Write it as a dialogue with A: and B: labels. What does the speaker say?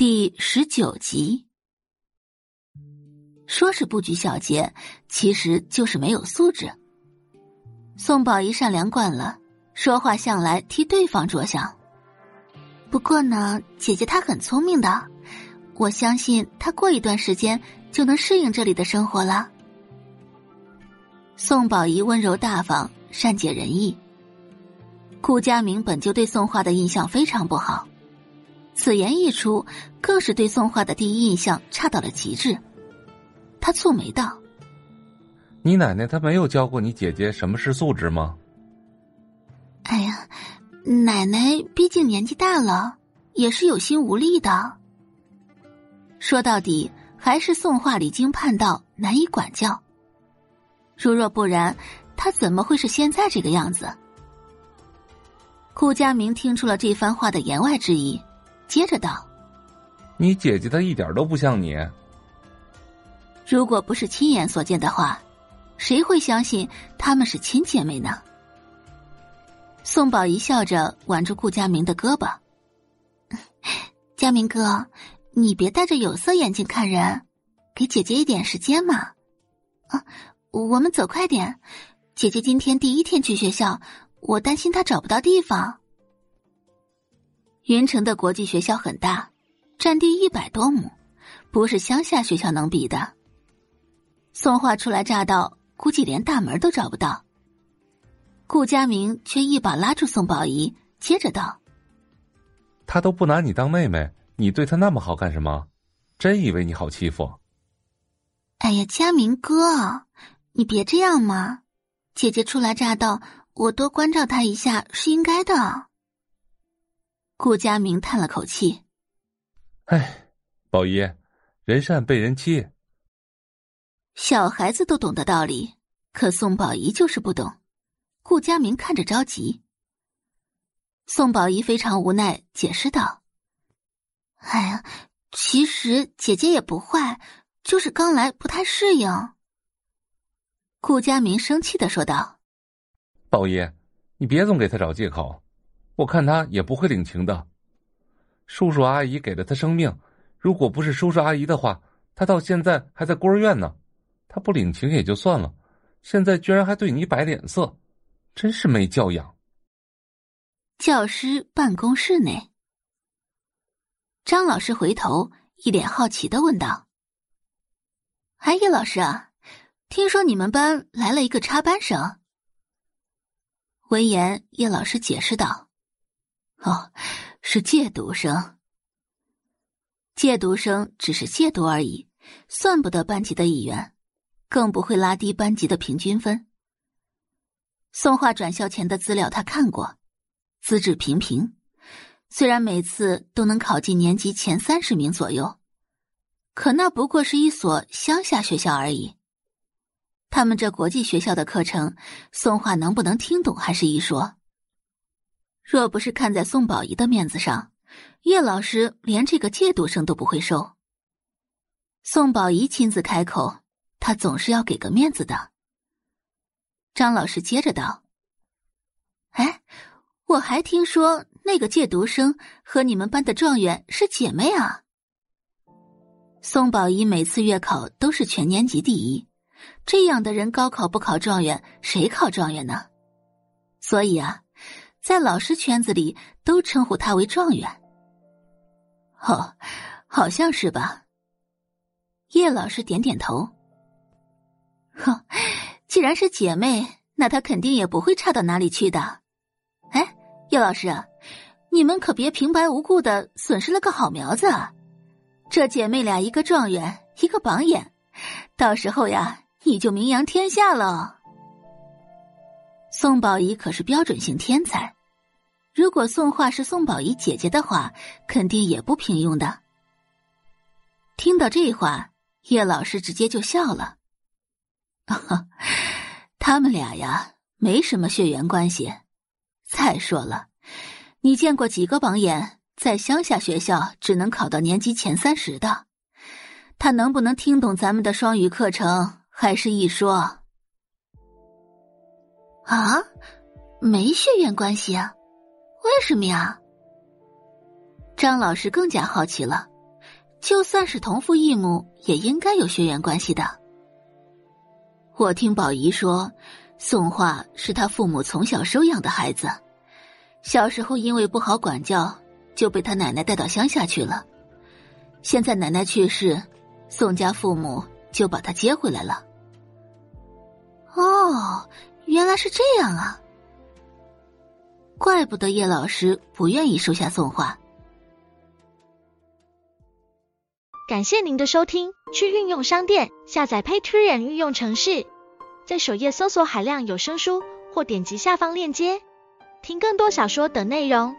A: 第十九集。说是不拘小节，其实就是没有素质。宋宝仪善良惯了，说话向来替对方着想。不过呢，姐姐她很聪明的，我相信她过一段时间就能适应这里的生活了。宋宝仪温柔大方，善解人意。顾佳明本就对宋画的印象非常不好。此言一出，更是对宋画的第一印象差到了极致。他蹙眉道：“
B: 你奶奶她没有教过你姐姐什么是素质吗？”
A: 哎呀，奶奶毕竟年纪大了，也是有心无力的。说到底，还是宋画离经叛道，难以管教。如若不然，他怎么会是现在这个样子？顾佳明听出了这番话的言外之意。接着道：“
B: 你姐姐她一点都不像你。
A: 如果不是亲眼所见的话，谁会相信他们是亲姐妹呢？”宋宝仪笑着挽住顾佳明的胳膊：“ 佳明哥，你别戴着有色眼镜看人，给姐姐一点时间嘛。啊，我们走快点，姐姐今天第一天去学校，我担心她找不到地方。”云城的国际学校很大，占地一百多亩，不是乡下学校能比的。宋画初来乍到，估计连大门都找不到。顾佳明却一把拉住宋宝仪，接着道：“
B: 他都不拿你当妹妹，你对他那么好干什么？真以为你好欺负？”
A: 哎呀，佳明哥，你别这样嘛！姐姐初来乍到，我多关照她一下是应该的。顾佳明叹了口气：“
B: 哎，宝姨，人善被人欺。
A: 小孩子都懂得道理，可宋宝仪就是不懂。”顾佳明看着着急。宋宝仪非常无奈，解释道：“哎呀，其实姐姐也不坏，就是刚来不太适应。”顾佳明生气的说道：“
B: 宝仪，你别总给他找借口。”我看他也不会领情的。叔叔阿姨给了他生命，如果不是叔叔阿姨的话，他到现在还在孤儿院呢。他不领情也就算了，现在居然还对你摆脸色，真是没教养。
A: 教师办公室内，张老师回头，一脸好奇的问道：“哎，叶老师啊，听说你们班来了一个插班生？”闻言，叶老师解释道。哦，是借读生。借读生只是借读而已，算不得班级的一员，更不会拉低班级的平均分。宋画转校前的资料他看过，资质平平，虽然每次都能考进年级前三十名左右，可那不过是一所乡下学校而已。他们这国际学校的课程，宋画能不能听懂还是一说。若不是看在宋宝仪的面子上，叶老师连这个借读生都不会收。宋宝仪亲自开口，他总是要给个面子的。张老师接着道：“哎，我还听说那个借读生和你们班的状元是姐妹啊。”宋宝仪每次月考都是全年级第一，这样的人高考不考状元，谁考状元呢？所以啊。在老师圈子里，都称呼他为状元。哦，好像是吧。叶老师点点头。哼，既然是姐妹，那她肯定也不会差到哪里去的。哎，叶老师，你们可别平白无故的损失了个好苗子啊。这姐妹俩，一个状元，一个榜眼，到时候呀，你就名扬天下了。宋宝仪可是标准型天才，如果宋画是宋宝仪姐姐的话，肯定也不平庸的。听到这话，叶老师直接就笑了。他们俩呀，没什么血缘关系。再说了，你见过几个榜眼在乡下学校只能考到年级前三十的？他能不能听懂咱们的双语课程，还是一说。啊，没血缘关系啊？为什么呀？张老师更加好奇了，就算是同父异母，也应该有血缘关系的。我听宝仪说，宋画是他父母从小收养的孩子，小时候因为不好管教，就被他奶奶带到乡下去了。现在奶奶去世，宋家父母就把他接回来了。哦，原来是这样啊！怪不得叶老师不愿意收下送画。
C: 感谢您的收听，去运用商店下载 Patreon 运用城市，在首页搜索海量有声书，或点击下方链接听更多小说等内容。